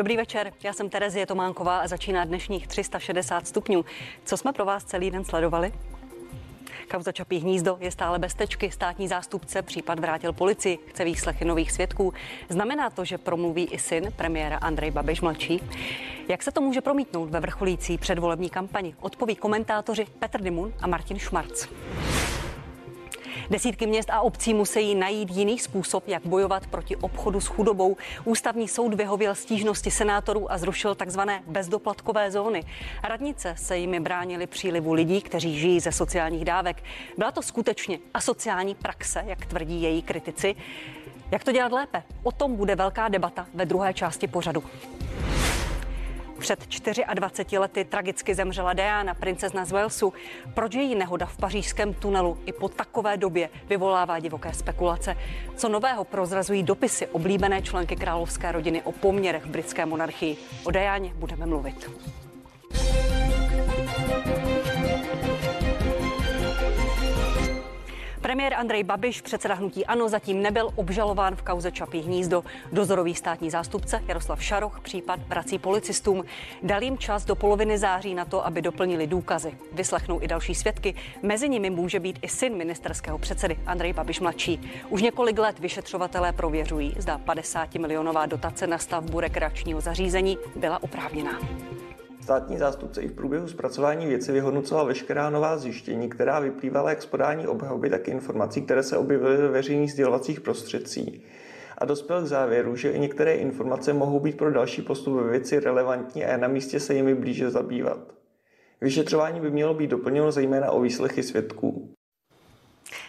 Dobrý večer, já jsem Terezie Tománková a začíná dnešních 360 stupňů. Co jsme pro vás celý den sledovali? Kauza Čapí hnízdo je stále bez tečky. Státní zástupce případ vrátil policii, chce výslechy nových svědků. Znamená to, že promluví i syn premiéra Andrej Babiš mladší? Jak se to může promítnout ve vrcholící předvolební kampani? Odpoví komentátoři Petr Dimun a Martin Šmarc. Desítky měst a obcí musí najít jiný způsob, jak bojovat proti obchodu s chudobou. Ústavní soud vyhověl stížnosti senátorů a zrušil takzvané bezdoplatkové zóny. Radnice se jimi bránili přílivu lidí, kteří žijí ze sociálních dávek. Byla to skutečně asociální praxe, jak tvrdí její kritici. Jak to dělat lépe? O tom bude velká debata ve druhé části pořadu. Před 24 lety tragicky zemřela Diana, princezna z Walesu. Proč její nehoda v pařížském tunelu i po takové době vyvolává divoké spekulace? Co nového prozrazují dopisy oblíbené členky královské rodiny o poměrech v britské monarchii? O Dianě budeme mluvit. Premiér Andrej Babiš, předseda hnutí Ano, zatím nebyl obžalován v kauze Čapí hnízdo. Dozorový státní zástupce Jaroslav Šaroch případ vrací policistům. Dal jim čas do poloviny září na to, aby doplnili důkazy. Vyslechnou i další svědky. Mezi nimi může být i syn ministerského předsedy Andrej Babiš mladší. Už několik let vyšetřovatelé prověřují, zda 50 milionová dotace na stavbu rekreačního zařízení byla oprávněná. Státní zástupce i v průběhu zpracování věci vyhodnocoval veškerá nová zjištění, která vyplývala jak z podání obhajoby, tak i informací, které se objevily ve veřejných sdělovacích prostředcích. A dospěl k závěru, že i některé informace mohou být pro další postup ve věci relevantní a je na místě se jimi blíže zabývat. Vyšetřování by mělo být doplněno zejména o výslechy svědků.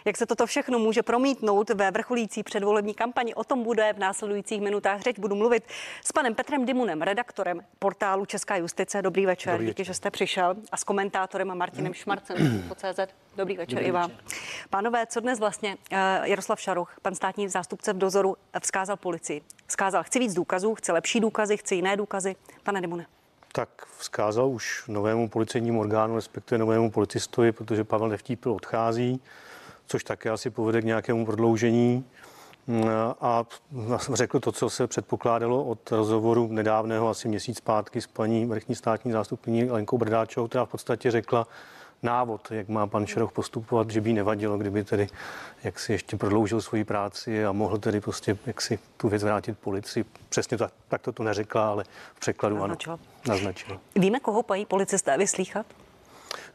Jak se toto všechno může promítnout ve vrcholící předvolební kampani, o tom bude v následujících minutách řeč. Budu mluvit s panem Petrem Dimunem, redaktorem portálu Česká justice. Dobrý večer, Dobrý večer. díky, že jste přišel. A s komentátorem a Martinem Šmarcem po CZ. Dobrý večer Dobrý i vám. Večer. Pánové, co dnes vlastně uh, Jaroslav Šaruch, pan státní zástupce v dozoru, vzkázal policii? Vzkázal, chci víc důkazů, chci lepší důkazy, chci jiné důkazy. Pane Dimune. Tak vzkázal už novému policejnímu orgánu, respektive novému policistovi, protože Pavel Nevtípil odchází což také asi povede k nějakému prodloužení. A řekl to, co se předpokládalo od rozhovoru nedávného, asi měsíc zpátky s paní vrchní státní zástupkyní Lenkou Brdáčovou, která v podstatě řekla návod, jak má pan Šeroch postupovat, že by nevadilo, kdyby tedy jak si ještě prodloužil svoji práci a mohl tedy prostě jak si tu věc vrátit policii. Přesně tak, tak to tu neřekla, ale v překladu naznačila. ano. Naznačila. Víme, koho pají policisté vyslýchat?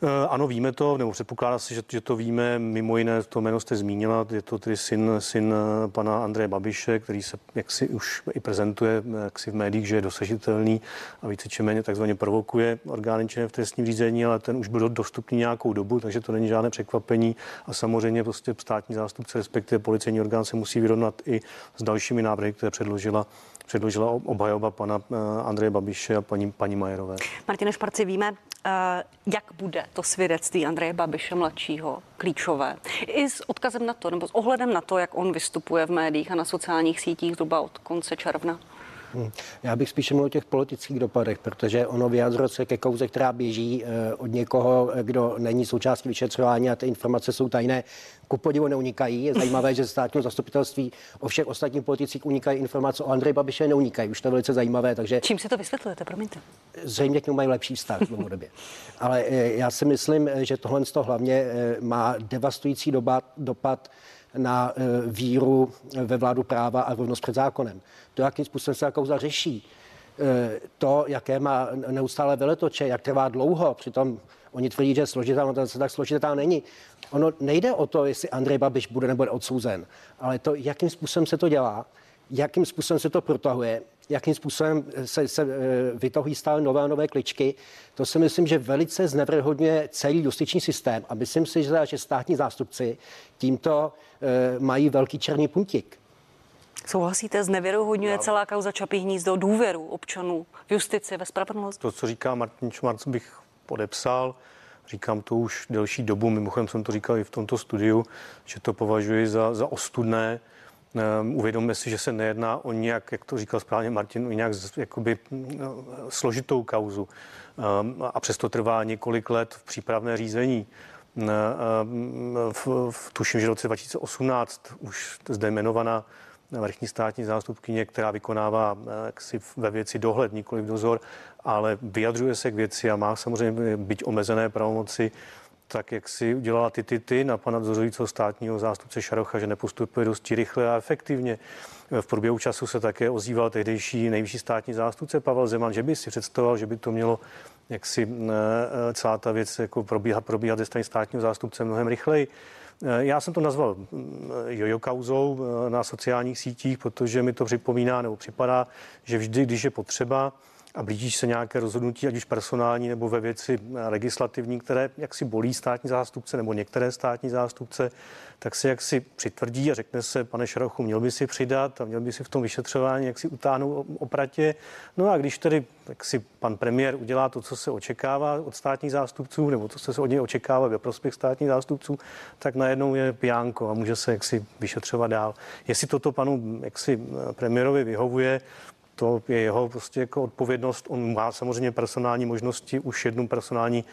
Eh, ano, víme to, nebo předpokládá se, že, že to víme. Mimo jiné, to jméno jste zmínila, je to tedy syn, syn eh, pana Andreje Babiše, který se jaksi už i prezentuje eh, jaksi v médiích, že je dosažitelný a více či méně takzvaně provokuje orgány činné v trestním řízení, ale ten už byl dostupný nějakou dobu, takže to není žádné překvapení. A samozřejmě prostě státní zástupce, respektive policejní orgán se musí vyrovnat i s dalšími návrhy, které předložila předložila obhajoba pana Andreje Babiše a paní, paní Majerové. Martine Šparci, víme, Eh, jak bude to svědectví Andreje Babiše mladšího klíčové. I s odkazem na to, nebo s ohledem na to, jak on vystupuje v médiích a na sociálních sítích zhruba od konce června. Hmm. Já bych spíše mluvil o těch politických dopadech, protože ono vyjádřilo se ke kauze, která běží eh, od někoho, eh, kdo není součástí vyšetřování a ty informace jsou tajné. Ku podivu neunikají. Je zajímavé, že státního zastupitelství o všech ostatních politicích unikají informace o Andreji Babiše neunikají. Už to je velice zajímavé. Takže Čím si to vysvětlujete, promiňte? Zřejmě k němu mají lepší vztah v dlouhodobě. Ale eh, já si myslím, že tohle z toho hlavně má devastující doba, dopad na víru ve vládu práva a rovnost před zákonem to, jakým způsobem se ta kauza řeší, eh, to, jaké má neustále veletoče, jak trvá dlouho, přitom oni tvrdí, že je složitá, no to se tak složitá není. Ono nejde o to, jestli Andrej Babiš bude nebo bude odsouzen, ale to, jakým způsobem se to dělá, jakým způsobem se to protahuje, jakým způsobem se, se eh, vytahují stále nové a nové kličky, to si myslím, že velice znevrhodně celý justiční systém a myslím si, že, že státní zástupci tímto e, mají velký černý puntík. Souhlasíte, znevěrohodňuje celá kauza Čapí hnízdo důvěru občanů v justici, ve spravedlnost? To, co říká Martin Šmarc, bych podepsal. Říkám to už delší dobu, mimochodem jsem to říkal i v tomto studiu, že to považuji za, za ostudné. Um, uvědomme si, že se nejedná o nějak, jak to říkal správně Martin, o nějak jakoby no, složitou kauzu. Um, a přesto trvá několik let v přípravné řízení. Um, v, v, tuším, že v roce 2018 už zde jmenovaná vrchní státní zástupkyně, která vykonává jaksi ve věci dohled, nikoli dozor, ale vyjadřuje se k věci a má samozřejmě byť omezené pravomoci tak jak si udělala ty ty, ty na pana dozorujícího státního zástupce Šarocha, že nepostupuje dosti rychle a efektivně. V průběhu času se také ozýval tehdejší nejvyšší státní zástupce Pavel Zeman, že by si představoval, že by to mělo jak si eh, celá ta věc jako probíhat, probíhat ze strany státního zástupce mnohem rychleji. Eh, já jsem to nazval mm, jojo kauzou eh, na sociálních sítích, protože mi to připomíná nebo připadá, že vždy, když je potřeba, a blíží se nějaké rozhodnutí, ať už personální nebo ve věci legislativní, které jaksi bolí státní zástupce nebo některé státní zástupce, tak si jaksi přitvrdí a řekne se, pane Šarochu, měl by si přidat a měl by si v tom vyšetřování jak si utáhnout opratě. No a když tedy jak si pan premiér udělá to, co se očekává od státních zástupců, nebo to, co se od něj očekává ve prospěch státních zástupců, tak najednou je pijánko a může se jaksi vyšetřovat dál. Jestli toto panu jaksi premiérovi vyhovuje, to je jeho prostě jako odpovědnost. On má samozřejmě personální možnosti, už jednu personální,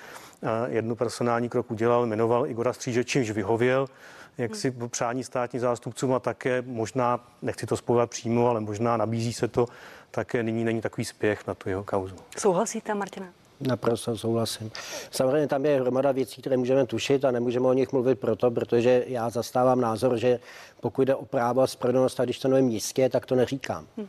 eh, jednu personální krok udělal, jmenoval Igora Stříže, čímž vyhověl jak si přání státní zástupcům a také možná, nechci to spojovat přímo, ale možná nabízí se to, také nyní není takový spěch na tu jeho kauzu. Souhlasíte, Martina? Naprosto souhlasím. Samozřejmě tam je hromada věcí, které můžeme tušit a nemůžeme o nich mluvit proto, protože já zastávám názor, že pokud jde o právo a spravedlnost a když to nevím jistě, tak to neříkám. Hm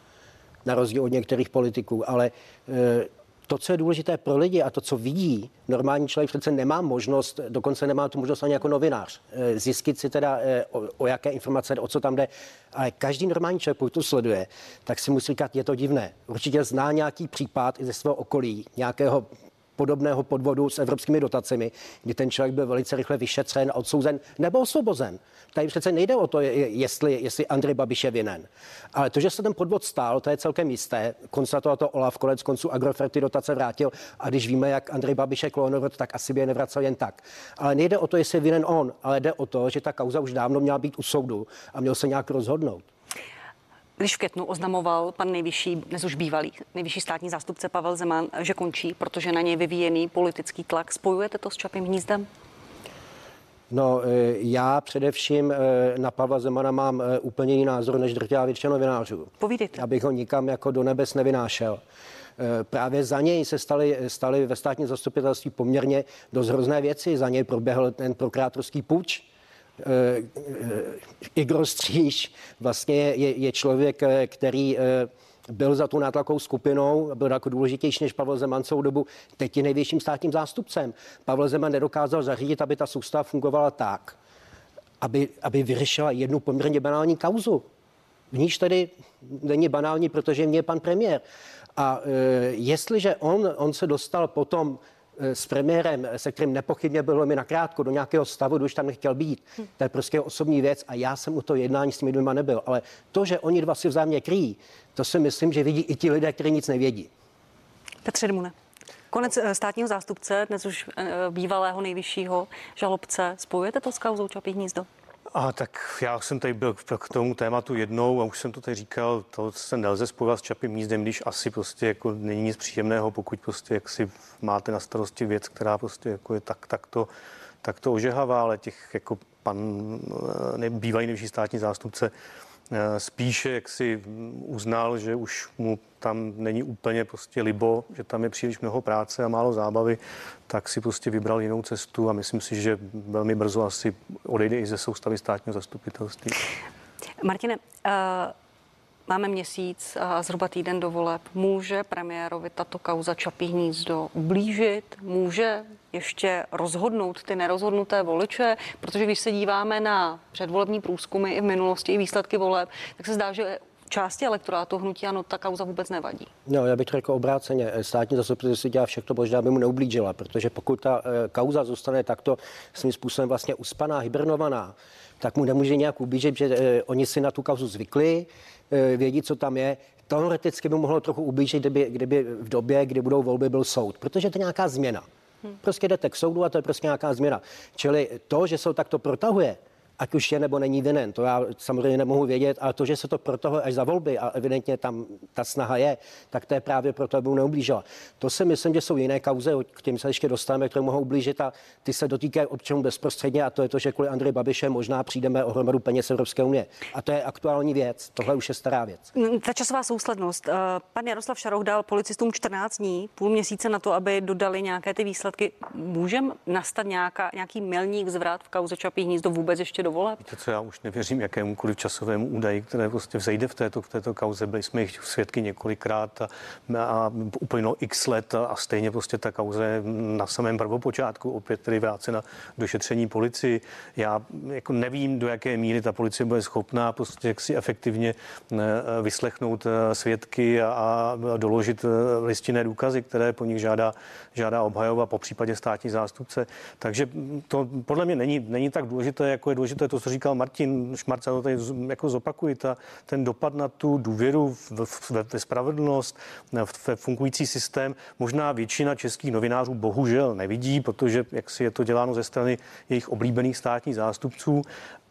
na rozdíl od některých politiků, ale e, to, co je důležité pro lidi a to, co vidí, normální člověk přece nemá možnost, dokonce nemá tu možnost ani jako novinář, e, zjistit si teda, e, o, o jaké informace, o co tam jde. Ale každý normální člověk, pokud to sleduje, tak si musí říkat, je to divné. Určitě zná nějaký případ i ze svého okolí, nějakého podobného podvodu s evropskými dotacemi, kdy ten člověk byl velice rychle vyšetřen, odsouzen nebo osvobozen. Tady přece nejde o to, jestli, jestli Andrej Babiš je vinen. Ale to, že se ten podvod stál, to je celkem jisté. Konstatoval to Olaf, konec konců Agrofert ty dotace vrátil a když víme, jak Andrej Babiš je klonovod, tak asi by je nevracel jen tak. Ale nejde o to, jestli je vinen on, ale jde o to, že ta kauza už dávno měla být u soudu a měl se nějak rozhodnout. Když v květnu oznamoval pan nejvyšší, dnes už bývalý, nejvyšší státní zástupce Pavel Zeman, že končí, protože na něj vyvíjený politický tlak, spojujete to s Čapým hnízdem? No, e, já především e, na Pavla Zemana mám e, úplně jiný názor než drtivá většina novinářů. Povídejte. Abych ho nikam jako do nebes nevynášel. Právě za něj se staly, staly ve státním zastupitelství poměrně dost hrozné věci. Za něj proběhl ten prokrátorský půjč, Igor Stříž vlastně je, je člověk, který byl za tu nátlakovou skupinou, byl jako důležitější než Pavel Zeman celou dobu, teď je největším státním zástupcem. Pavel Zeman nedokázal zařídit, aby ta soustava fungovala tak, aby, aby vyřešila jednu poměrně banální kauzu. V níž tedy není banální, protože mě je pan premiér. A e, jestliže on, on se dostal potom Eh, s premiérem, se kterým nepochybně bylo mi nakrátko do nějakého stavu, když tam nechtěl být. Hm. To je prostě osobní věc a já jsem u toho jednání s těmi dvěma nebyl. Ale to, že oni dva si vzájemně kryjí, to si myslím, že vidí i ti lidé, kteří nic nevědí. Petře Dmune. Konec eh, státního zástupce, dnes už eh, bývalého nejvyššího žalobce. Spojujete to s kauzou Čapí hnízdo? A tak já jsem tady byl k tomu tématu jednou a už jsem to tady říkal, to se nelze spojovat s čapým mízdem, když asi prostě jako není nic příjemného, pokud prostě jak si máte na starosti věc, která prostě jako je tak, tak to, tak to ožehavá, ale těch jako pan eh, bývalý nejvyšší státní zástupce spíše jak si uznal, že už mu tam není úplně prostě libo, že tam je příliš mnoho práce a málo zábavy, tak si prostě vybral jinou cestu a myslím si, že velmi brzo asi odejde i ze soustavy státního zastupitelství. Martine, uh... Máme měsíc a zhruba týden do voleb. Může premiérovi tato kauza Čapí hnízdo ublížit? Může ještě rozhodnout ty nerozhodnuté voliče, protože když se díváme na předvolební průzkumy i v minulosti, i výsledky voleb, tak se zdá, že části elektorátu hnutí ano, ta kauza vůbec nevadí. No, já bych to řekl obráceně. Státní zastupitelství dělá všechno možná, aby mu neublížila, protože pokud ta e, kauza zůstane takto svým způsobem vlastně uspaná, hibernovaná, tak mu nemůže nějak ublížit, že e, oni si na tu kauzu zvykli, vědí, co tam je. Teoreticky by mohlo trochu ublížit, kdyby, kdyby v době, kdy budou volby, byl soud, protože to je nějaká změna. Hmm. Prostě jdete k soudu a to je prostě nějaká změna. Čili to, že se takto protahuje, ať už je nebo není vinen, to já samozřejmě nemohu vědět, ale to, že se to proto až za volby a evidentně tam ta snaha je, tak to je právě proto, aby mu neublížila. To si myslím, že jsou jiné kauze, k těm se ještě dostaneme, které mohou ublížit a ty se dotýkají občanů bezprostředně a to je to, že kvůli Andrej Babiše možná přijdeme o hromadu peněz Evropské unie. A to je aktuální věc, tohle už je stará věc. Ta časová souslednost. Eh, pan Jaroslav Šaroch dal policistům 14 dní, půl měsíce na to, aby dodali nějaké ty výsledky. Můžeme nastat nějaká, nějaký milník zvrat v kauze Čapí hnízdo vůbec ještě do voleb? Víte co, já už nevěřím jakémukoliv časovému údaji, které prostě vzejde v této, v této kauze. Byli jsme jich svědky několikrát a, a uplynulo x let a, a stejně prostě ta kauze na samém prvopočátku opět tedy vrácena do šetření policii. Já jako nevím, do jaké míry ta policie bude schopná prostě jak si efektivně eh, vyslechnout eh, svědky a, a doložit eh, listinné důkazy, které po nich žádá, žádá obhajova, po případě státní zástupce. Takže to podle mě není, není tak důležité, jako je důležité to, co říkal Martin Šmarca, to tady jako zopakuji, ta, ten dopad na tu důvěru ve spravedlnost, ve fungující systém, možná většina českých novinářů bohužel nevidí, protože jak si je to děláno ze strany jejich oblíbených státních zástupců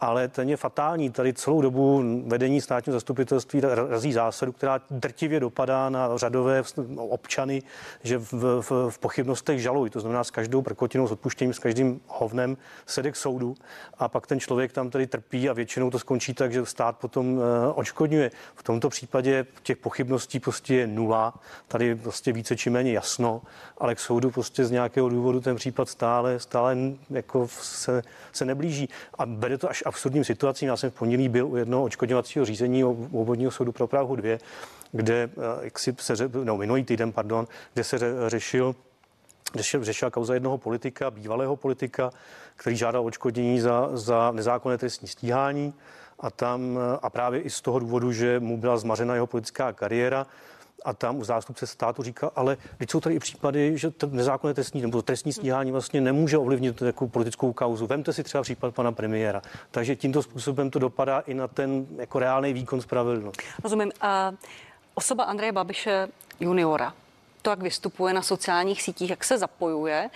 ale ten je fatální. Tady celou dobu vedení státního zastupitelství razí zásadu, která drtivě dopadá na řadové občany, že v, v, v pochybnostech žalují. To znamená s každou prkotinou, s odpuštěním, s každým hovnem sede k soudu a pak ten člověk tam tady trpí a většinou to skončí tak, že stát potom uh, odškodňuje. V tomto případě těch pochybností prostě je nula. Tady prostě více či méně jasno, ale k soudu prostě z nějakého důvodu ten případ stále, stále jako se, se neblíží. A bere to až absurdním situacím. Já jsem v pondělí byl u jednoho očkodňovacího řízení u obvodního soudu pro Prahu 2, kde, eh, jak si se, no, minulý týden, pardon, kde se řešil řešil, řešila kauza jednoho politika, bývalého politika, který žádal odškodnění za, za nezákonné trestní stíhání a tam a právě i z toho důvodu, že mu byla zmařena jeho politická kariéra, a tam u zástupce státu říká, ale teď jsou tady i případy, že to nezákonné trestní nebo trestní stíhání vlastně nemůže ovlivnit takovou politickou kauzu. Vemte si třeba případ pana premiéra. Takže tímto způsobem to dopadá i na ten jako reálný výkon spravedlnosti. Rozumím. A osoba Andreje Babiše juniora, to, jak vystupuje na sociálních sítích, jak se zapojuje,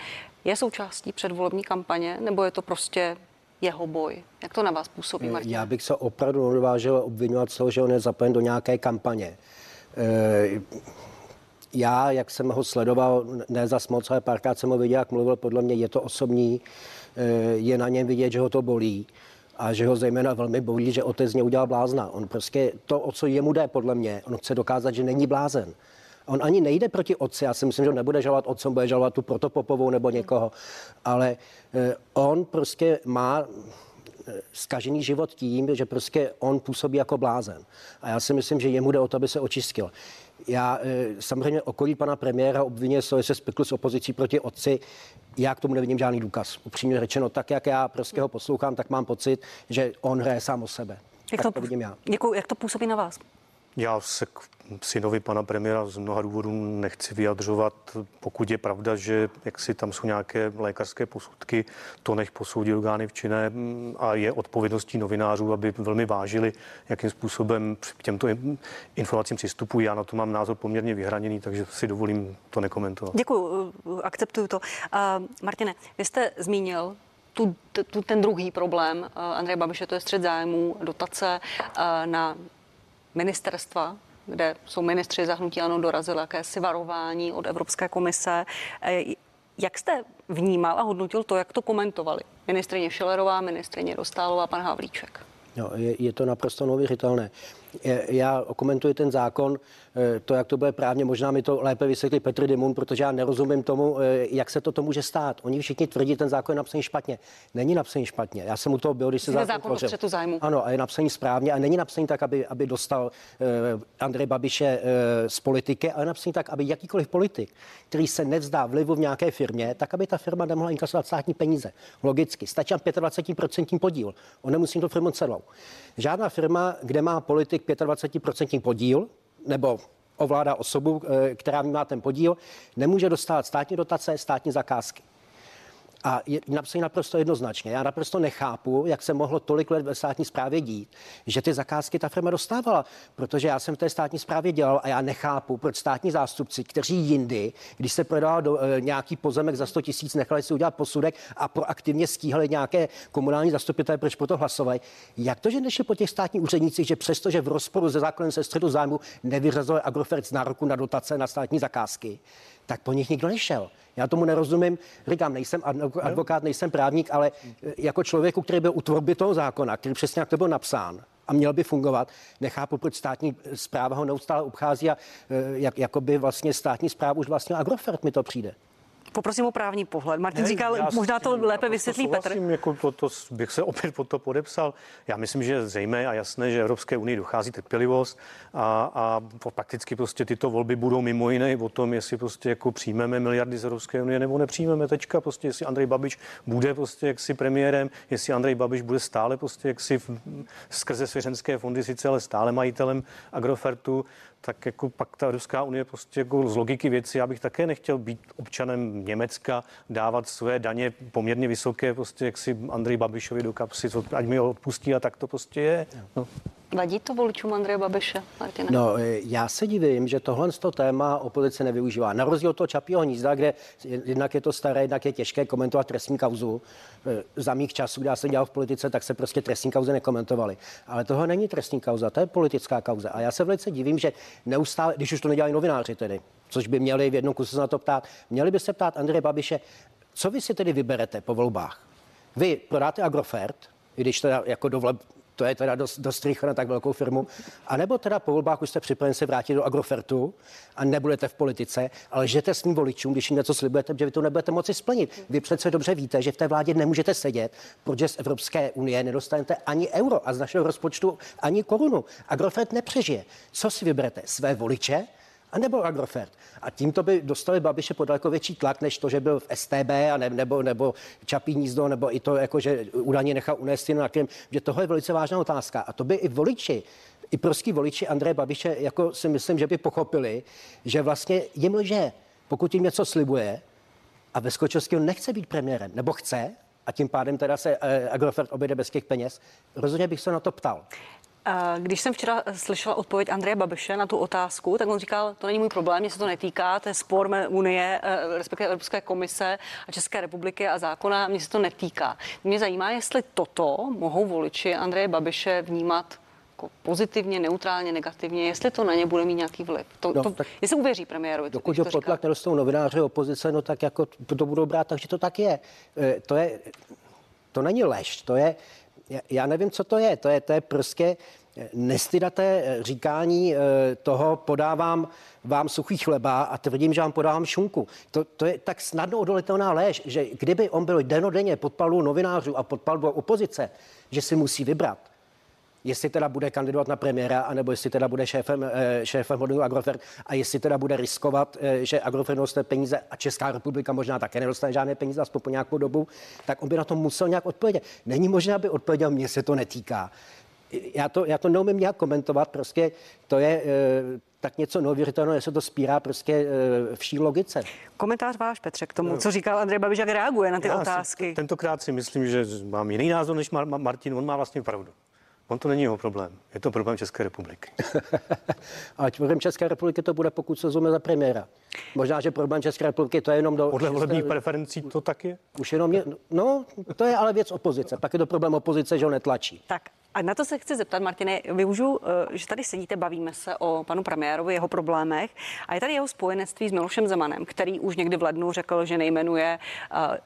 je součástí předvolební kampaně, nebo je to prostě jeho boj? Jak to na vás působí, Martin? Já bych se opravdu odvážil obvinovat toho, že on je zapojen do nějaké kampaně. Eh, já, jak jsem ho sledoval, ne za moc, ale párkrát jsem ho viděl, jak mluvil, podle mě je to osobní, eh, je na něm vidět, že ho to bolí a že ho zejména velmi bolí, že otec mě udělal blázna. On prostě to, o co jemu jde, podle mě, on chce dokázat, že není blázen. On ani nejde proti otci, já si myslím, že on nebude žalovat otcem, bude žalovat tu protopopovou nebo někoho, ale eh, on prostě má skažený život tím, že prostě on působí jako blázen. A já si myslím, že jemu jde o to, aby se očistil. Já eh, samozřejmě okolí pana premiéra obvině se, se spikl s opozicí proti otci. Já k tomu nevidím žádný důkaz. Upřímně řečeno, tak jak já prostě ho poslouchám, tak mám pocit, že on hraje sám o sebe. Jak to, to vidím já. Děkuji. Jak to působí na vás? Já se k synovi pana premiéra z mnoha důvodů nechci vyjadřovat. Pokud je pravda, že jak si tam jsou nějaké lékařské posudky, to nech posoudí orgány v činné a je odpovědností novinářů, aby velmi vážili, jakým způsobem k těmto informacím přistupují. Já na to mám názor poměrně vyhraněný, takže si dovolím to nekomentovat. Děkuji, akceptuju to. Uh, Martine, vy jste zmínil tu, tu, ten druhý problém uh, Andreje Babiše, to je střed zájmů, dotace uh, na ministerstva, kde jsou ministři zahnutí ano dorazili jakési varování od Evropské komise. Eh, jak jste vnímal a hodnotil to, jak to komentovali ministrině Šelerová, ministrině Dostálová, pan Havlíček? No, je, je to naprosto neuvěřitelné. Já komentuji ten zákon, to, jak to bude právně, možná mi to lépe vysvětlí Petr Dimun, protože já nerozumím tomu, eh, jak se to, to může stát. Oni všichni tvrdí, ten zákon je napsaný špatně. Není napsaný špatně. Já jsem u toho byl, když se zákon, zákon tvořil. zájmu. Ano, a je napsaný správně a není napsaný tak, aby, aby dostal uh, Andrej Babiše uh, z politiky, ale je napsaný tak, aby jakýkoliv politik, který se nevzdá vlivu v nějaké firmě, tak aby ta firma nemohla inkasovat státní peníze. Logicky. Stačí 25% podíl. On nemusí to firmu celou. Žádná firma, kde má politik 25% podíl, nebo ovládá osobu, eh, která má ten podíl, nemůže dostat státní dotace, státní zakázky. A je napsaný naprosto jednoznačně. Já naprosto nechápu, jak se mohlo tolik let ve státní správě dít, že ty zakázky ta firma dostávala. Protože já jsem v té státní správě dělal a já nechápu, proč státní zástupci, kteří jindy, když se prodával do, e, nějaký pozemek za 100 tisíc, nechali si udělat posudek a proaktivně stíhali nějaké komunální zastupitelé, proč pro to hlasovali. Jak to, že nešli po těch státních úřednících, že přesto, že v rozporu se zákonem se středu zájmu nevyřazuje Agrofert z nároku na dotace na státní zakázky, tak po nich nikdo nešel. Já tomu nerozumím. Říkám, nejsem advokát, nejsem právník, ale e, jako člověku, který byl u tvorby toho zákona, který přesně jak to byl napsán, a měl by fungovat. Nechápu, proč státní zpráva ho neustále obchází a e, jak, jakoby vlastně státní zprávu už vlastně Agrofert mi to přijde. Poprosím o právní pohled. Martin ne, říkal, možná to lépe vysvětlí Petr. Jako to, to bych se opět pod to podepsal. Já myslím, že zřejmé a jasné, že Evropské unii dochází trpělivost a, a prakticky prostě tyto volby budou mimo jiné o tom, jestli prostě jako přijmeme miliardy z Evropské unie nebo nepřijmeme. Tečka prostě, jestli Andrej Babiš bude prostě jaksi premiérem, jestli Andrej Babiš bude stále prostě jaksi v, skrze svěřenské fondy sice, ale stále majitelem Agrofertu, tak jako pak ta Evropská unie prostě jako z logiky věci, já bych také nechtěl být občanem Německa, dávat své daně poměrně vysoké, prostě jak si Andrej Babišovi do kapsy, ať mi ho odpustí a tak to prostě je. No. Vadí to voličům Andreje Babiše, Martina? No, e, já se divím, že tohle to téma opozice nevyužívá. Na rozdíl od toho Čapího hnízda, kde jednak je to staré, jednak je těžké komentovat trestní kauzu. E, za mých časů, kdy já jsem dělal v politice, tak se prostě trestní kauze nekomentovaly. Ale toho není trestní kauza, to je politická kauza. A já se velice divím, že neustále, když už to nedělají novináři tedy, což by měli v jednom kuse se na to ptát, měli by se ptát Andreje Babiše, co vy si tedy vyberete po volbách? Vy prodáte Agrofert, když teda jako do to je teda dost, dost rychle na tak velkou firmu. A nebo teda po volbách už jste připraven se vrátit do Agrofertu a nebudete v politice, ale žijete svým voličům, když jim něco slibujete, že vy to nebudete moci splnit. Vy přece dobře víte, že v té vládě nemůžete sedět, protože z Evropské unie nedostanete ani euro a z našeho rozpočtu ani korunu. Agrofert nepřežije. Co si vyberete? Své voliče a nebo Agrofert. A tímto by dostali Babiše pod daleko větší tlak, než to, že byl v STB a ne, nebo, nebo Čapí nízdo, nebo i to, jako, že údajně nechal unést na krym, že tohle je velice vážná otázka. A to by i voliči, i prostí voliči Andreje Babiše, jako si myslím, že by pochopili, že vlastně jim lže, pokud jim něco slibuje a ve skutečnosti on nechce být premiérem, nebo chce, a tím pádem teda se eh, Agrofert obejde bez těch peněz, rozhodně bych se na to ptal. Když jsem včera slyšela odpověď Andreje Babiše na tu otázku, tak on říkal, to není můj problém, mě se to netýká, to je spor Unie, eh, respektive Evropské komise a České republiky a zákona, mě se to netýká. Mě zajímá, jestli toto mohou voliči Andreje Babiše vnímat jako pozitivně, neutrálně, negativně, jestli to na ně bude mít nějaký vliv. To, no, to, tak jestli uvěří premiérovi. Dokud ho potlak nerostou novináři opozice, no tak jako to budou brát, takže to tak je. Eh, to je, to není lež, to je, já nevím, co to je. To je, to je prostě nestydaté eh, říkání eh, toho podávám vám suchý chleba a tvrdím, že vám podávám šunku. To, to je tak snadno odolitelná léž, že kdyby on byl denodenně pod palbou novinářů a pod palbou opozice, že si musí vybrat, jestli teda bude kandidovat na premiéra, anebo jestli teda bude šéfem, eh, šéfem hodinu Agrofert a jestli teda bude riskovat, že Agrofert dostane peníze a Česká republika možná také nedostane žádné peníze, aspoň po nějakou dobu, tak on by na to musel nějak odpovědět. Není možné, aby odpověděl, mně se to netýká já to, já to neumím nějak komentovat, prostě to je e, tak něco neuvěřitelného, že se to spírá prostě e, vší logice. Komentář váš, Petře, k tomu, no. co říkal Andrej Babiš, jak reaguje na ty já otázky. Si, tentokrát si myslím, že mám jiný názor než Mar- Martin, on má vlastně pravdu. On to není jeho problém, je to problém České republiky. Ale problém České republiky to bude, pokud se zume za premiéra. Možná, že problém České republiky to je jenom do... Podle volebních preferencí to tak je? Už jenom je, no, to je ale věc opozice. Pak je to problém opozice, že ho netlačí. Tak a na to se chci zeptat, Martine, využiju, eh, že tady sedíte, bavíme se o panu premiérovi, jeho problémech a je tady jeho spojenectví s Milošem Zemanem, který už někdy v lednu řekl, že nejmenuje eh,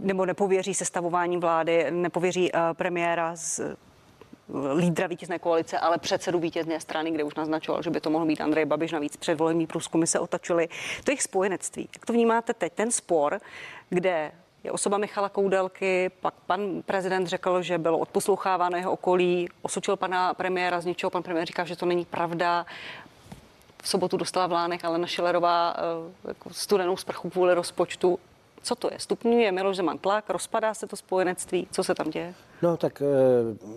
nebo nepověří sestavování vlády, nepověří eh, premiéra z lídra vítězné koalice, ale předsedu vítězné strany, kde už naznačoval, že by to mohl být Andrej Babiš, navíc předvolební průzkumy se otačily. To jejich spojenectví. Jak to vnímáte teď? Ten spor, kde je osoba Michala Koudelky, pak pan prezident řekl, že bylo odposloucháváno jeho okolí, osočil pana premiéra z něčeho, pan premiér říká, že to není pravda. V sobotu dostala vlánek, ale na Šilerová eh, jako studenou sprchu kvůli rozpočtu. Co to je? Stupňuje Miloš Zeman tlak, rozpadá se to spojenectví, co se tam děje? No tak eh,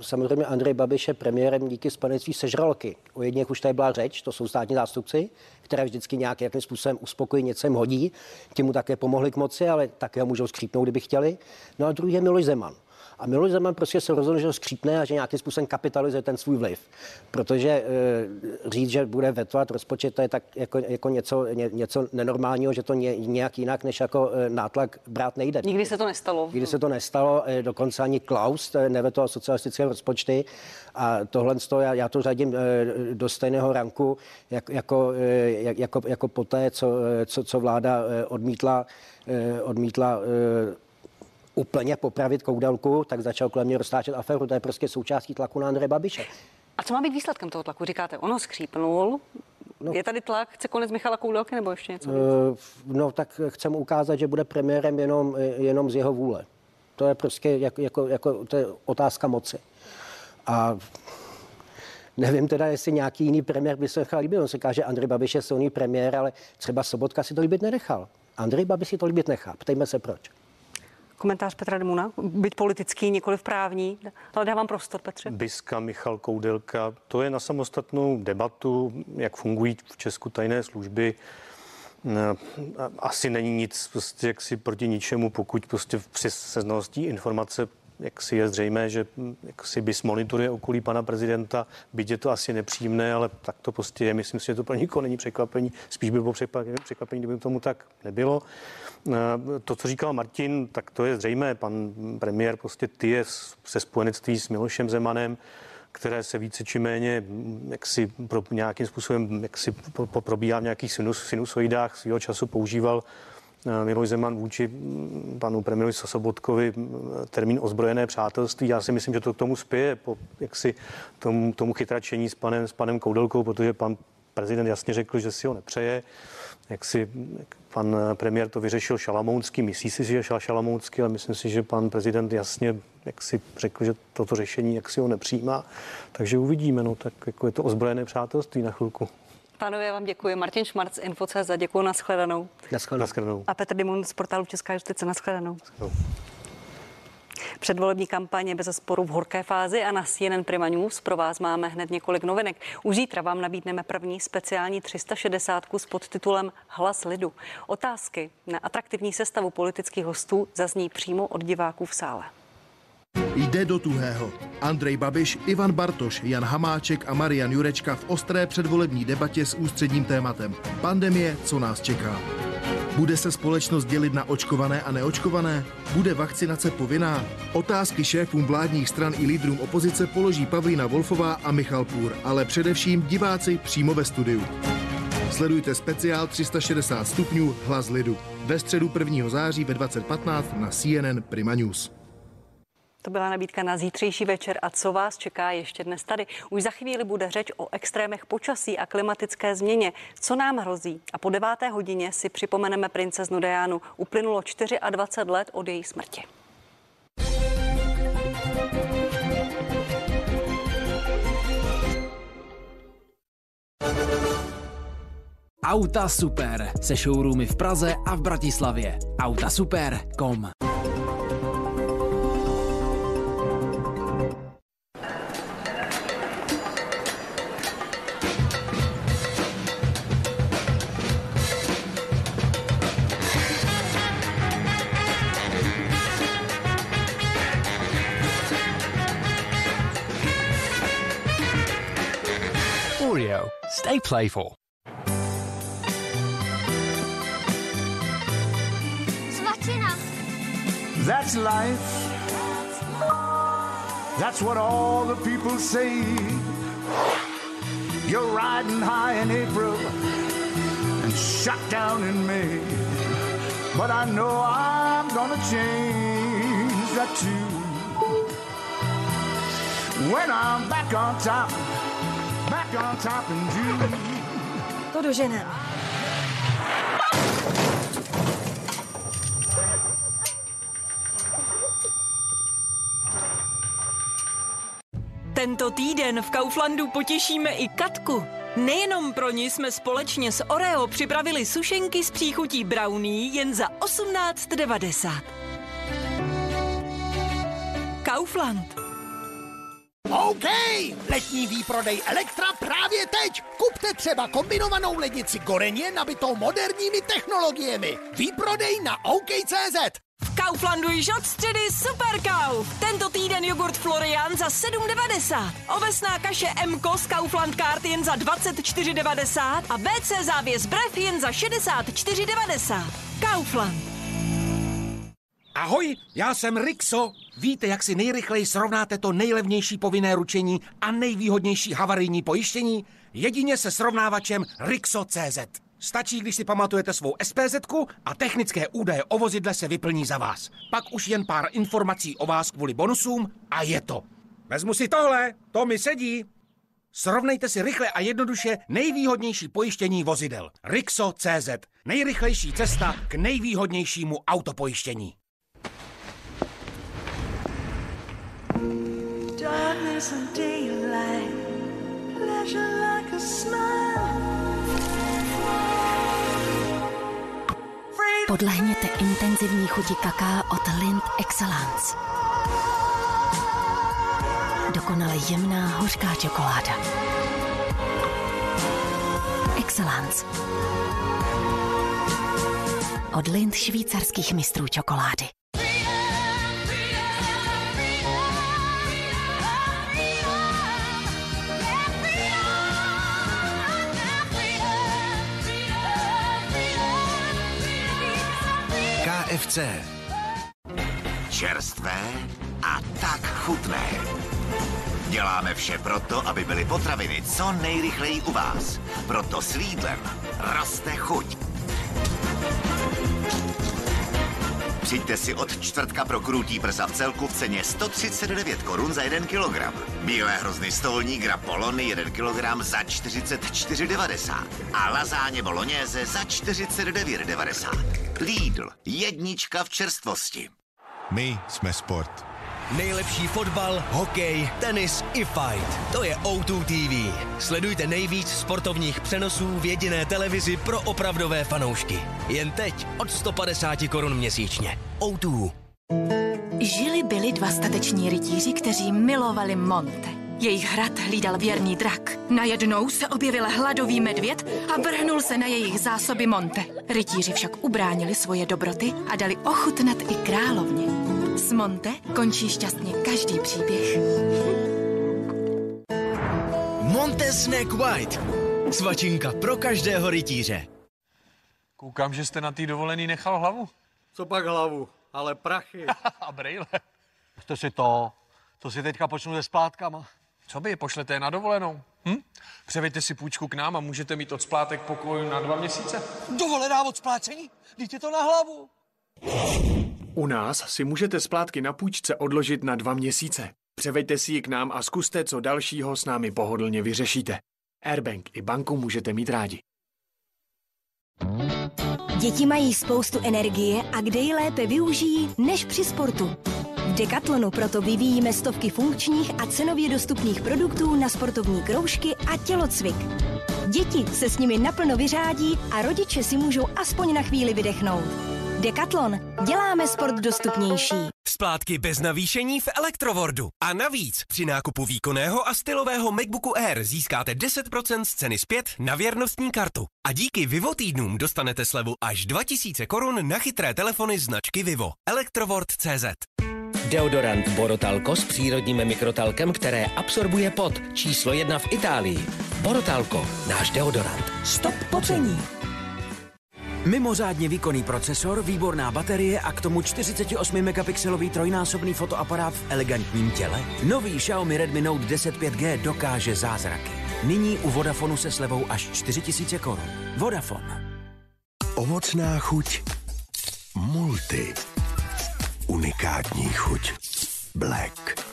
samozřejmě Andrej Babiš je premiérem díky spojenectví sežralky. O jedněch už tady byla řeč, to jsou státní zástupci, které vždycky nějakým způsobem uspokojí, něco jim hodí. Ti mu také pomohli k moci, ale také ho můžou skřípnout, kdyby chtěli. No a druhý je Miloš Zeman. A Miloš Zeman prostě se rozhodl, že ho skřípne a že nějakým způsobem kapitalizuje ten svůj vliv. Protože e, říct, že bude vetovat rozpočet, to je tak jako, jako něco, ně, něco nenormálního, že to ně, nějak jinak než jako e, nátlak brát nejde. Nikdy se to nestalo. Nikdy se to nestalo, e, dokonce ani Klaus nevetoval socialistické rozpočty a tohle toho, já, já to řadím e, do stejného ranku, jak, jako, e, jak, jako, jako poté, co, co, co vláda odmítla, e, odmítla e, úplně popravit koudelku, tak začal kolem mě roztáčet aferu. To je prostě součástí tlaku na Andreje Babiše. A co má být výsledkem toho tlaku? Říkáte, ono skřípnul, No. Je tady tlak? Chce konec Michala Koudelky nebo ještě něco? Uh, no tak chceme ukázat, že bude premiérem jenom, jenom z jeho vůle. To je prostě jako, jako, jako to je otázka moci. A nevím teda, jestli nějaký jiný premiér by se nechal líbit. On se říká, že Andrej Babiš je silný premiér, ale třeba Sobotka si to líbit nenechal. Andrej Babiš si to líbit nechá. Ptejme se proč. Komentář Petra Demuna, byť politický, nikoliv právní, ale dávám prostor, Petře. Biska, Michal Koudelka, to je na samostatnou debatu, jak fungují v Česku tajné služby. Asi není nic prostě jaksi proti ničemu, pokud prostě při seznalostí informace jak si je zřejmé, že jak si bys monitoruje okolí pana prezidenta, byť je to asi nepříjemné, ale tak to prostě je. Myslím si, že to pro nikoho není překvapení. Spíš by bylo překvapení kdyby tomu tak nebylo. Eh, to, co říkal Martin, tak to je zřejmé. Pan premiér prostě ty je se spojenectví s Milošem Zemanem, které se více či méně jak si pro, nějakým způsobem jak si pro, pro, probíhá v nějakých sinus, sinusoidách svého času používal eh, Miloš Zeman vůči mm, panu premiérovi Sobotkovi mm, termín ozbrojené přátelství. Já si myslím, že to k tomu spěje, po jaksi tomu, tomu chytračení s panem, s panem Koudelkou, protože pan prezident jasně řekl, že si ho nepřeje jak si pan premiér to vyřešil šalamounský, myslí si, že je šalamounský, ale myslím si, že pan prezident jasně jak si řekl, že toto řešení jak si ho nepřijímá. Takže uvidíme, no tak jako je to ozbrojené přátelství na chvilku. Pánové, já vám děkuji. Martin Šmarc, Info.cz, děkuji, nashledanou. Nashledanou. A Petr Dimun z portálu Česká justice, nashledanou. nashledanou. Předvolební kampaně bez sporu v horké fázi a na CNN Prima News pro vás máme hned několik novinek. Už zítra vám nabídneme první speciální 360 s podtitulem Hlas lidu. Otázky na atraktivní sestavu politických hostů zazní přímo od diváků v sále. Jde do tuhého. Andrej Babiš, Ivan Bartoš, Jan Hamáček a Marian Jurečka v ostré předvolební debatě s ústředním tématem. Pandemie, co nás čeká. Bude se společnost dělit na očkované a neočkované? Bude vakcinace povinná? Otázky šéfům vládních stran i lídrům opozice položí Pavlína Wolfová a Michal Půr, ale především diváci přímo ve studiu. Sledujte speciál 360 stupňů Hlas lidu ve středu 1. září ve 2015 na CNN Prima News. To byla nabídka na zítřejší večer a co vás čeká ještě dnes tady. Už za chvíli bude řeč o extrémech počasí a klimatické změně. Co nám hrozí? A po deváté hodině si připomeneme princeznu Dianu. Uplynulo 24 let od její smrti. Auta Super se showroomy v Praze a v Bratislavě. Autasuper.com Stay playful. That's life. That's what all the people say. You're riding high in April and shut down in May. But I know I'm gonna change that too. When I'm back on top. To doženem. Tento týden v Kauflandu potěšíme i Katku. Nejenom pro ní jsme společně s Oreo připravili sušenky s příchutí brownie jen za 18,90. Kaufland. OK, letní výprodej Elektra právě teď. Kupte třeba kombinovanou lednici Goreně nabitou moderními technologiemi. Výprodej na OK.cz. V Kauflandu již od středy Super Kauf. Tento týden jogurt Florian za 7,90. Ovesná kaše Mko z Kaufland Card jen za 24,90 a WC závěs Brev jen za 64,90. Kaufland. Ahoj, já jsem Rixo. Víte, jak si nejrychleji srovnáte to nejlevnější povinné ručení a nejvýhodnější havarijní pojištění? Jedině se srovnávačem Rixo.cz. Stačí, když si pamatujete svou SPZ a technické údaje o vozidle se vyplní za vás. Pak už jen pár informací o vás kvůli bonusům a je to. Vezmu si tohle, to mi sedí. Srovnejte si rychle a jednoduše nejvýhodnější pojištění vozidel. Rixo.cz. Nejrychlejší cesta k nejvýhodnějšímu autopojištění. Darkness and daylight, pleasure like a smile. Podlehněte intenzivní chuti kaká od Lind Excellence. Dokonale jemná hořká čokoláda. Excellence. Od Lind švýcarských mistrů čokolády. KFC. Čerstvé a tak chutné. Děláme vše proto, aby byly potraviny co nejrychleji u vás. Proto s Lidlem roste chuť. Přijďte si od čtvrtka pro krutý prsa v celku v ceně 139 korun za 1 kg. Bílé hrozny stolní gra polony 1 kg za 44,90 a lazáně bolognese za 49,90. Lidl, jednička v čerstvosti. My jsme sport. Nejlepší fotbal, hokej, tenis i fight. To je O2 TV. Sledujte nejvíc sportovních přenosů v jediné televizi pro opravdové fanoušky. Jen teď od 150 korun měsíčně. O2. Žili byli dva stateční rytíři, kteří milovali Monte. Jejich hrad hlídal věrný drak. Najednou se objevil hladový medvěd a vrhnul se na jejich zásoby Monte. Rytíři však ubránili svoje dobroty a dali ochutnat i královně. S Monte končí šťastně každý příběh. Monte Snack White. Svačinka pro každého rytíře. Koukám, že jste na té dovolený nechal hlavu. Co pak hlavu, ale prachy. A brejle. To si to, to si teďka počnu se splátkama. Co by je pošlete na dovolenou? Hm? Převeďte si půjčku k nám a můžete mít od splátek pokoj na dva měsíce. Dovolená od splácení? Dejte to na hlavu. U nás si můžete splátky na půjčce odložit na dva měsíce. Převeďte si ji k nám a zkuste, co dalšího s námi pohodlně vyřešíte. Airbank i banku můžete mít rádi. Děti mají spoustu energie a kde ji lépe využijí než při sportu. Decathlonu proto vyvíjíme stovky funkčních a cenově dostupných produktů na sportovní kroužky a tělocvik. Děti se s nimi naplno vyřádí a rodiče si můžou aspoň na chvíli vydechnout. Decathlon. Děláme sport dostupnější. Splátky bez navýšení v Elektrowordu. A navíc při nákupu výkonného a stylového MacBooku Air získáte 10% z ceny zpět na věrnostní kartu. A díky Vivo týdnům dostanete slevu až 2000 korun na chytré telefony značky Vivo. Electrovord.cz Deodorant Borotalko s přírodním mikrotalkem, které absorbuje pot. Číslo jedna v Itálii. Borotalko, náš deodorant. Stop pocení. Mimořádně výkonný procesor, výborná baterie a k tomu 48 megapixelový trojnásobný fotoaparát v elegantním těle. Nový Xiaomi Redmi Note 10 5G dokáže zázraky. Nyní u Vodafonu se slevou až 4000 korun. Vodafone. Ovocná chuť. Multi. Unikátní chuť. Black.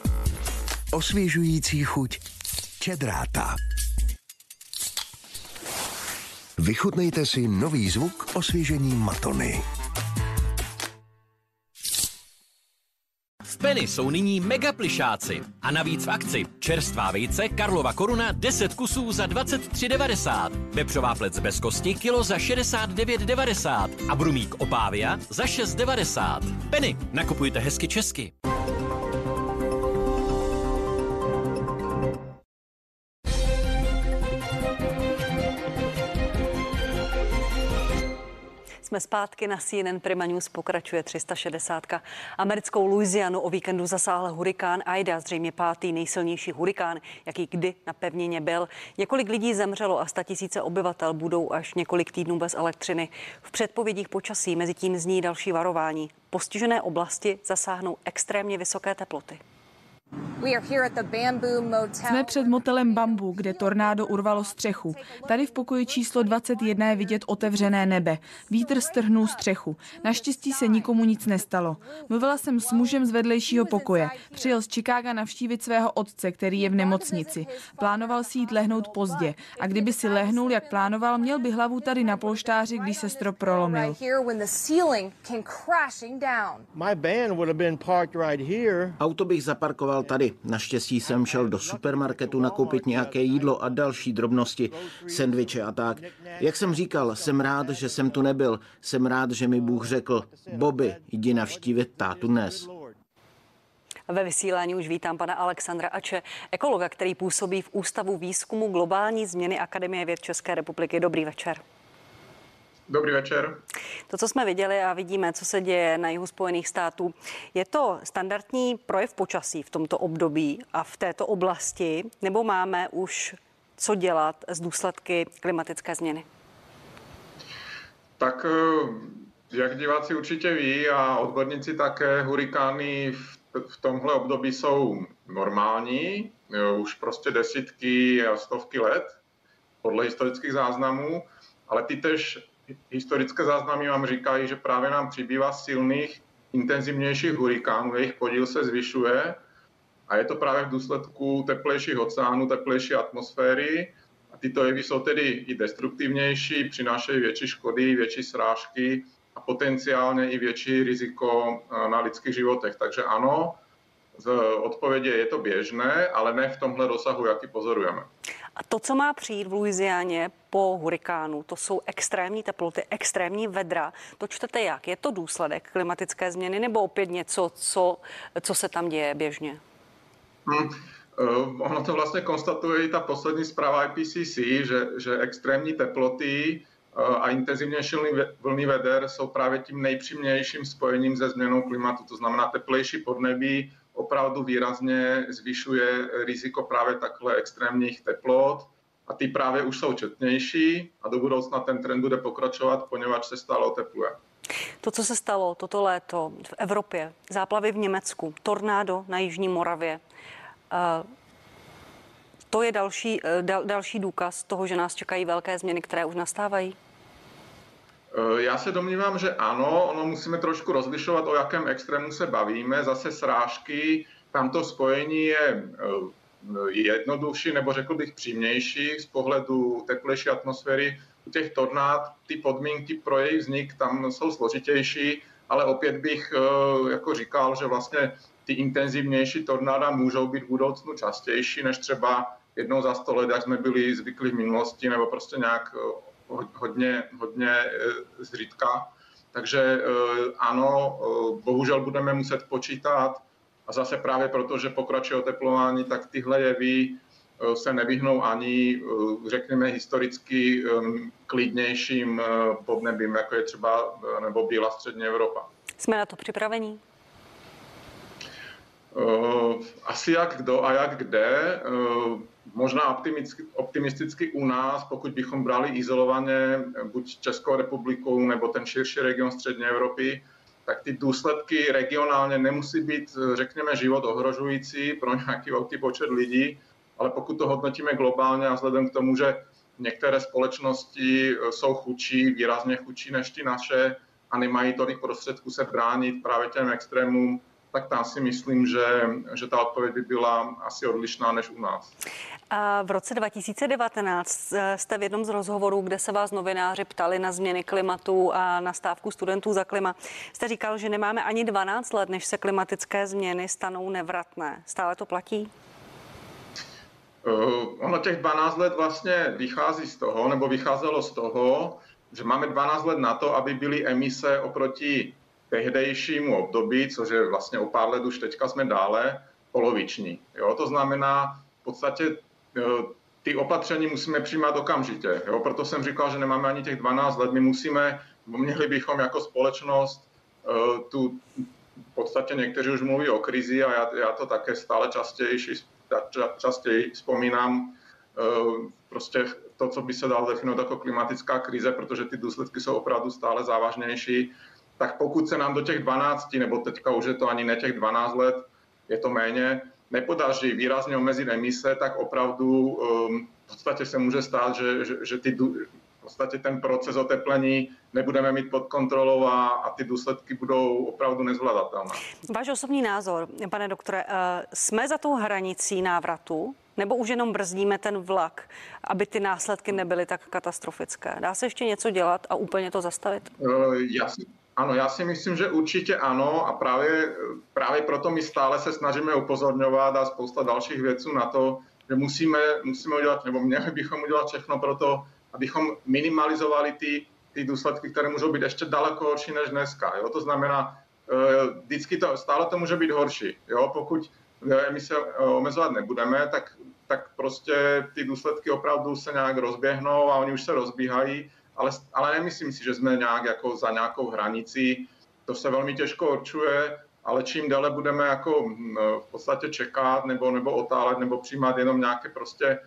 Osvěžující chuť. Čedráta. Vychutnejte si nový zvuk osvěžení Matony. Penny jsou nyní mega plišáci. A navíc v akci čerstvá vejce Karlova koruna 10 kusů za 23,90. Vepřová plec bez kosti kilo za 69,90. A brumík opávia za 6,90. Penny, nakupujte hezky česky. Jsme zpátky na CNN Prima News, pokračuje 360. Americkou Louisianu o víkendu zasáhl hurikán Aida, zřejmě pátý nejsilnější hurikán, jaký kdy na pevnině byl. Několik lidí zemřelo a tisíce obyvatel budou až několik týdnů bez elektřiny. V předpovědích počasí mezi tím zní další varování. Postižené oblasti zasáhnou extrémně vysoké teploty. Jsme před motelem Bambu, kde tornádo urvalo střechu. Tady v pokoji číslo 21 je vidět otevřené nebe. Vítr strhnul střechu. Naštěstí se nikomu nic nestalo. Mluvila jsem s mužem z vedlejšího pokoje. Přijel z Chicaga navštívit svého otce, který je v nemocnici. Plánoval si jít lehnout pozdě. A kdyby si lehnul, jak plánoval, měl by hlavu tady na polštáři, když se strop prolomil. Auto bych zaparkoval tady. Naštěstí jsem šel do supermarketu nakoupit nějaké jídlo a další drobnosti, sendviče a tak. Jak jsem říkal, jsem rád, že jsem tu nebyl. Jsem rád, že mi Bůh řekl, Bobby, jdi navštívit tátu dnes. Ve vysílání už vítám pana Alexandra Ače, ekologa, který působí v Ústavu výzkumu globální změny Akademie věd České republiky. Dobrý večer. Dobrý večer. To, co jsme viděli a vidíme, co se děje na jihu Spojených států, je to standardní projev počasí v tomto období a v této oblasti, nebo máme už co dělat s důsledky klimatické změny? Tak eh, jak diváci určitě ví a odborníci také, hurikány v tomhle období jsou normální, eh, už prostě desítky a stovky let podle historických záznamů, ale ty tež historické záznamy vám říkají, že právě nám přibývá silných, intenzivnějších hurikánů, jejich podíl se zvyšuje a je to právě v důsledku teplejších oceánů, teplejší atmosféry. A tyto jevy jsou tedy i destruktivnější, přinášejí větší škody, větší srážky a potenciálně i větší riziko eh, na lidských životech. Takže ano, z odpovědi je to běžné, ale ne v tomhle rozsahu, jaký pozorujeme. A to, co má přijít v Louisianě po hurikánu, to jsou extrémní teploty, extrémní vedra. To čtete jak? Je to důsledek klimatické změny nebo opět něco, co, co se tam děje běžně? Hmm. Uh, ono to vlastně konstatuje i ta poslední zpráva IPCC, že, že extrémní teploty uh, a intenzivnější vlny veder jsou právě tím nejpřímějším spojením se změnou klimatu. To znamená teplejší podnebí opravdu výrazně zvyšuje riziko právě takhle extrémních teplot a ty právě už jsou četnější a do budoucna ten trend bude pokračovat, poněvadž se stále otepluje. To, co se stalo toto léto v Evropě, záplavy v Německu, tornádo na Jižní Moravě, eh, to je další, eh, dal, další důkaz toho, že nás čekají velké změny, které už nastávají? Eh, já se domnívám, že ano, ono musíme trošku rozlišovat, o jakém extrému se bavíme. Zase srážky, tam to spojení je jednodušší, nebo řekl bych přímější z pohledu teplejší atmosféry. U těch tornád ty podmínky pro jejich vznik tam jsou složitější, ale opět bych eh, jako říkal, že vlastně ty intenzivnější tornáda můžou být v budoucnu častější než třeba jednou za sto let, jak jsme byli zvyklí v minulosti, nebo prostě nějak hodně, hodně eh, zřídka. Takže eh, ano, eh, bohužel budeme muset počítat a zase právě proto, že pokračuje oteplování, tak tyhle jevy se nevyhnou ani, řekněme, historicky klidnějším podnebím, jako je třeba nebo byla střední Evropa. Jsme na to připravení? Asi jak kdo a jak kde možná optimisticky u nás, pokud bychom brali izolovaně buď Českou republiku nebo ten širší region střední Evropy, tak ty důsledky regionálně nemusí být, řekněme, život ohrožující pro nějaký velký počet lidí, ale pokud to hodnotíme globálně a vzhledem k tomu, že některé společnosti jsou chudší, výrazně chudší než ty naše a nemají tolik prostředků se bránit právě těm extrémům, tak tam si myslím, že, že ta odpověď by byla asi odlišná než u nás. A v roce 2019 jste v jednom z rozhovorů, kde se vás novináři ptali na změny klimatu a na stávku studentů za klima, jste říkal, že nemáme ani 12 let, než se klimatické změny stanou nevratné. Stále to platí? Uh, ono těch 12 let vlastně vychází z toho, nebo vycházelo z toho, že máme 12 let na to, aby byly emise oproti tehdejšímu období, což je vlastně o pár let už teďka jsme dále, poloviční. Jo? To znamená, v podstatě eh, ty opatření musíme přijímat okamžitě. Jo? Proto jsem říkal, že nemáme ani těch 12 let. My musíme, měli bychom jako společnost eh, tu, v podstatě někteří už mluví o krizi a já, já to také stále častěji, častěji vzpomínám, eh, prostě to, co by se dalo definovat jako klimatická krize, protože ty důsledky jsou opravdu stále závažnější tak pokud se nám do těch 12, nebo teďka už je to ani ne těch 12 let, je to méně, nepodaří výrazně omezit emise, tak opravdu um, v podstatě se může stát, že, že, že ty, v podstatě ten proces oteplení nebudeme mít pod kontrolou a, a ty důsledky budou opravdu nezvladatelné. Váš osobní názor, pane doktore, uh, jsme za tou hranicí návratu? Nebo už jenom brzdíme ten vlak, aby ty následky nebyly tak katastrofické? Dá se ještě něco dělat a úplně to zastavit? Uh, já si ano, já si myslím, že určitě ano a právě, právě proto my stále se snažíme upozorňovat a spousta dalších věců na to, že musíme, musíme udělat, nebo měli bychom udělat všechno pro to, abychom minimalizovali ty, ty důsledky, které můžou být ještě daleko horší než dneska. Jo? To znamená, eh, vždycky to, stále to může být horší. Jo? Pokud emise eh, omezovat nebudeme, tak, tak prostě ty důsledky opravdu se nějak rozběhnou a oni už se rozbíhají ale, ale nemyslím si, že jsme nějak jako za nějakou hranicí. To se velmi těžko určuje, ale čím déle budeme jako hm, v podstatě čekat nebo, nebo otálet nebo přijímat jenom nějaké prostě,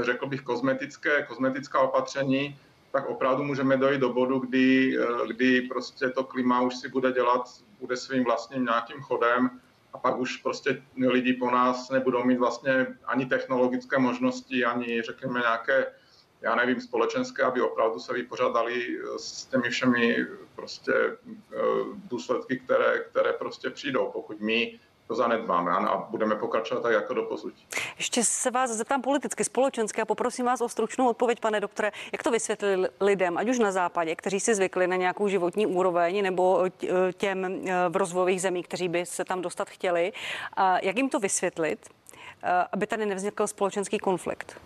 řekl bych, kozmetické, kozmetická opatření, tak opravdu můžeme dojít do bodu, kdy, kdy prostě to klima už si bude dělat, bude svým vlastním nějakým chodem a pak už prostě lidi po nás nebudou mít vlastně ani technologické možnosti, ani řekněme nějaké já nevím, společenské, aby opravdu se vypořádali eh, s těmi všemi prostě eh, důsledky, které, které prostě přijdou, pokud my to zanedbáme a budeme pokračovat tak jako do posud. Ještě se vás zeptám politicky, společensky a poprosím vás o stručnou odpověď, pane doktore. Jak to vysvětlili lidem, ať už na západě, kteří si zvykli na nějakou životní úroveň, nebo eh, těm v rozvojových zemích, kteří by se tam dostat chtěli, jak jim to vysvětlit, aby tady nevznikl společenský konflikt?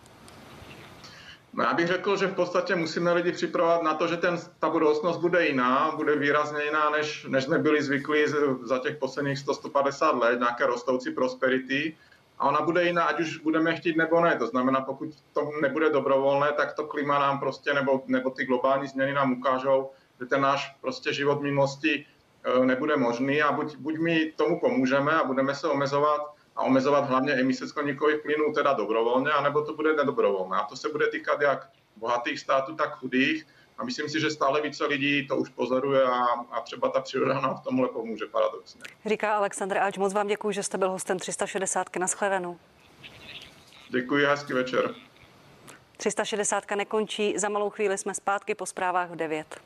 No já bych řekl, že v podstatě musíme lidi připravovat na to, že ten, ta budoucnost bude jiná, bude výrazně jiná, než, než jsme byli zvyklí za těch posledních 100-150 let, nějaké rostoucí prosperity. A ona bude jiná, ať už budeme chtít nebo ne. To znamená, pokud to nebude dobrovolné, tak to klima nám prostě, nebo, nebo ty globální změny nám ukážou, že ten náš prostě život minulosti eh, nebude možný a buď, buď my tomu pomůžeme a budeme se omezovat, a omezovat hlavně emise skleníkových plynů teda dobrovolně, anebo to bude nedobrovolné. A to se bude týkat jak bohatých států, tak chudých. A myslím si, že stále více lidí to už pozoruje a, a třeba ta příroda nám v tomhle pomůže paradoxně. Říká Aleksandr Ač, moc vám děkuji, že jste byl hostem 360 na shledanou. Děkuji, hezký večer. 360 nekončí, za malou chvíli jsme zpátky po zprávách v 9.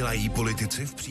Co udělají politici v případě?